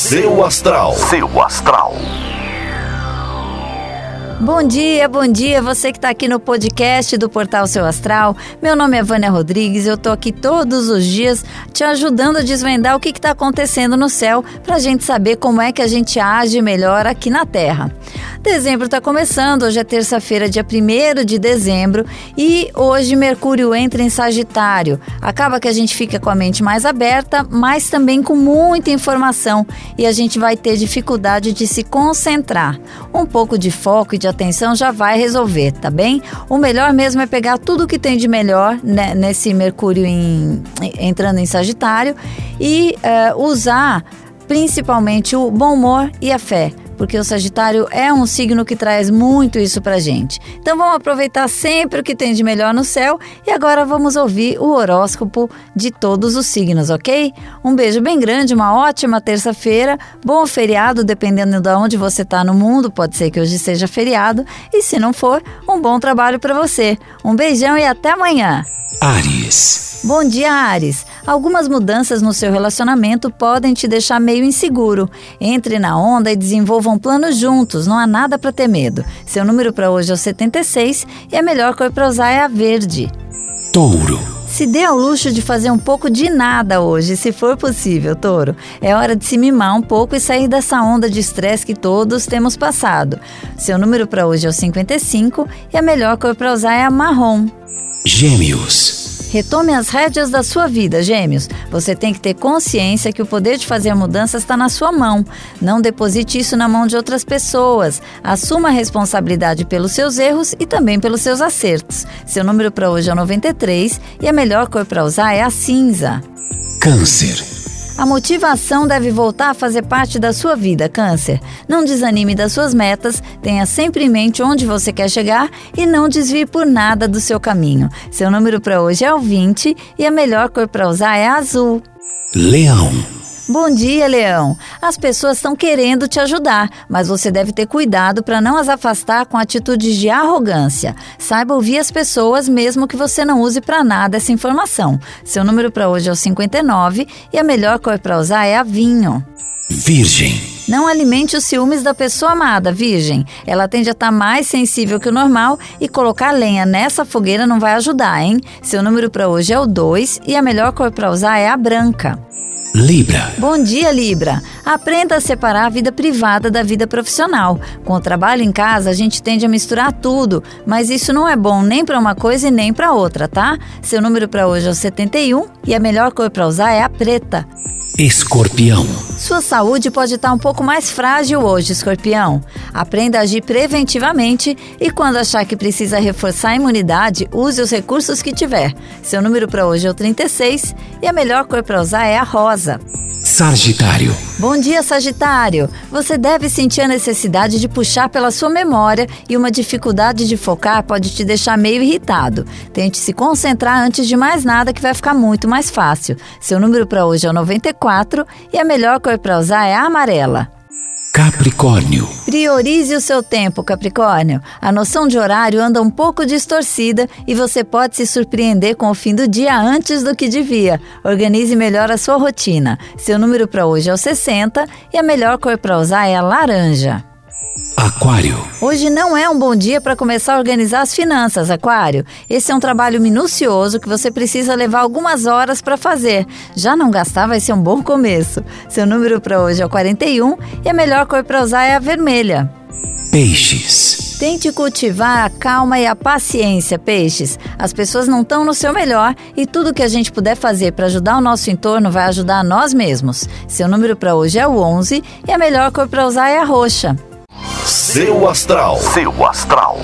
Seu Astral. Seu Astral. Bom dia, bom dia, você que está aqui no podcast do Portal Seu Astral. Meu nome é Vânia Rodrigues, eu tô aqui todos os dias te ajudando a desvendar o que está acontecendo no céu para a gente saber como é que a gente age melhor aqui na Terra. Dezembro está começando, hoje é terça-feira, dia 1 de dezembro, e hoje Mercúrio entra em Sagitário. Acaba que a gente fica com a mente mais aberta, mas também com muita informação e a gente vai ter dificuldade de se concentrar. Um pouco de foco e de atenção já vai resolver, tá bem? O melhor mesmo é pegar tudo que tem de melhor né, nesse Mercúrio em, entrando em Sagitário e uh, usar principalmente o bom humor e a fé porque o Sagitário é um signo que traz muito isso pra gente. Então vamos aproveitar sempre o que tem de melhor no céu e agora vamos ouvir o horóscopo de todos os signos, ok? Um beijo bem grande, uma ótima terça-feira, bom feriado, dependendo de onde você tá no mundo, pode ser que hoje seja feriado, e se não for, um bom trabalho para você. Um beijão e até amanhã! Ares. Bom dia, Ares. Algumas mudanças no seu relacionamento podem te deixar meio inseguro. Entre na onda e desenvolvam planos juntos, não há nada para ter medo. Seu número para hoje é o 76 e a melhor cor para usar é a verde. Touro. Se dê ao luxo de fazer um pouco de nada hoje, se for possível, touro. É hora de se mimar um pouco e sair dessa onda de estresse que todos temos passado. Seu número para hoje é o 55 e a melhor cor para usar é a marrom. Gêmeos. Retome as rédeas da sua vida, gêmeos. Você tem que ter consciência que o poder de fazer mudanças está na sua mão. Não deposite isso na mão de outras pessoas. Assuma a responsabilidade pelos seus erros e também pelos seus acertos. Seu número para hoje é 93 e a melhor cor para usar é a cinza. Câncer. A motivação deve voltar a fazer parte da sua vida, Câncer. Não desanime das suas metas, tenha sempre em mente onde você quer chegar e não desvie por nada do seu caminho. Seu número para hoje é o 20 e a melhor cor para usar é azul. Leão. Bom dia, Leão. As pessoas estão querendo te ajudar, mas você deve ter cuidado para não as afastar com atitudes de arrogância. Saiba ouvir as pessoas, mesmo que você não use para nada essa informação. Seu número para hoje é o 59 e a melhor cor para usar é a vinho. Virgem. Não alimente os ciúmes da pessoa amada, virgem. Ela tende a estar tá mais sensível que o normal e colocar lenha nessa fogueira não vai ajudar, hein? Seu número para hoje é o 2 e a melhor cor para usar é a branca. Libra. Bom dia, Libra. Aprenda a separar a vida privada da vida profissional. Com o trabalho em casa, a gente tende a misturar tudo, mas isso não é bom nem para uma coisa e nem para outra, tá? Seu número para hoje é o 71 e a melhor cor para usar é a preta. Escorpião. Sua saúde pode estar um pouco mais frágil hoje, escorpião. Aprenda a agir preventivamente e, quando achar que precisa reforçar a imunidade, use os recursos que tiver. Seu número para hoje é o 36 e a melhor cor para usar é a rosa. Sagitário. Bom dia, Sagitário. Você deve sentir a necessidade de puxar pela sua memória e uma dificuldade de focar pode te deixar meio irritado. Tente se concentrar antes de mais nada que vai ficar muito mais fácil. Seu número para hoje é o 94 e a melhor cor para usar é a amarela. Capricórnio. Priorize o seu tempo, Capricórnio. A noção de horário anda um pouco distorcida e você pode se surpreender com o fim do dia antes do que devia. Organize melhor a sua rotina. Seu número para hoje é o 60 e a melhor cor para usar é a laranja. Aquário. Hoje não é um bom dia para começar a organizar as finanças, Aquário. Esse é um trabalho minucioso que você precisa levar algumas horas para fazer. Já não gastar vai ser um bom começo. Seu número para hoje é o 41 e a melhor cor para usar é a vermelha. Peixes. Tente cultivar a calma e a paciência, peixes. As pessoas não estão no seu melhor e tudo que a gente puder fazer para ajudar o nosso entorno vai ajudar nós mesmos. Seu número para hoje é o 11 e a melhor cor para usar é a roxa. Seu astral. Seu astral.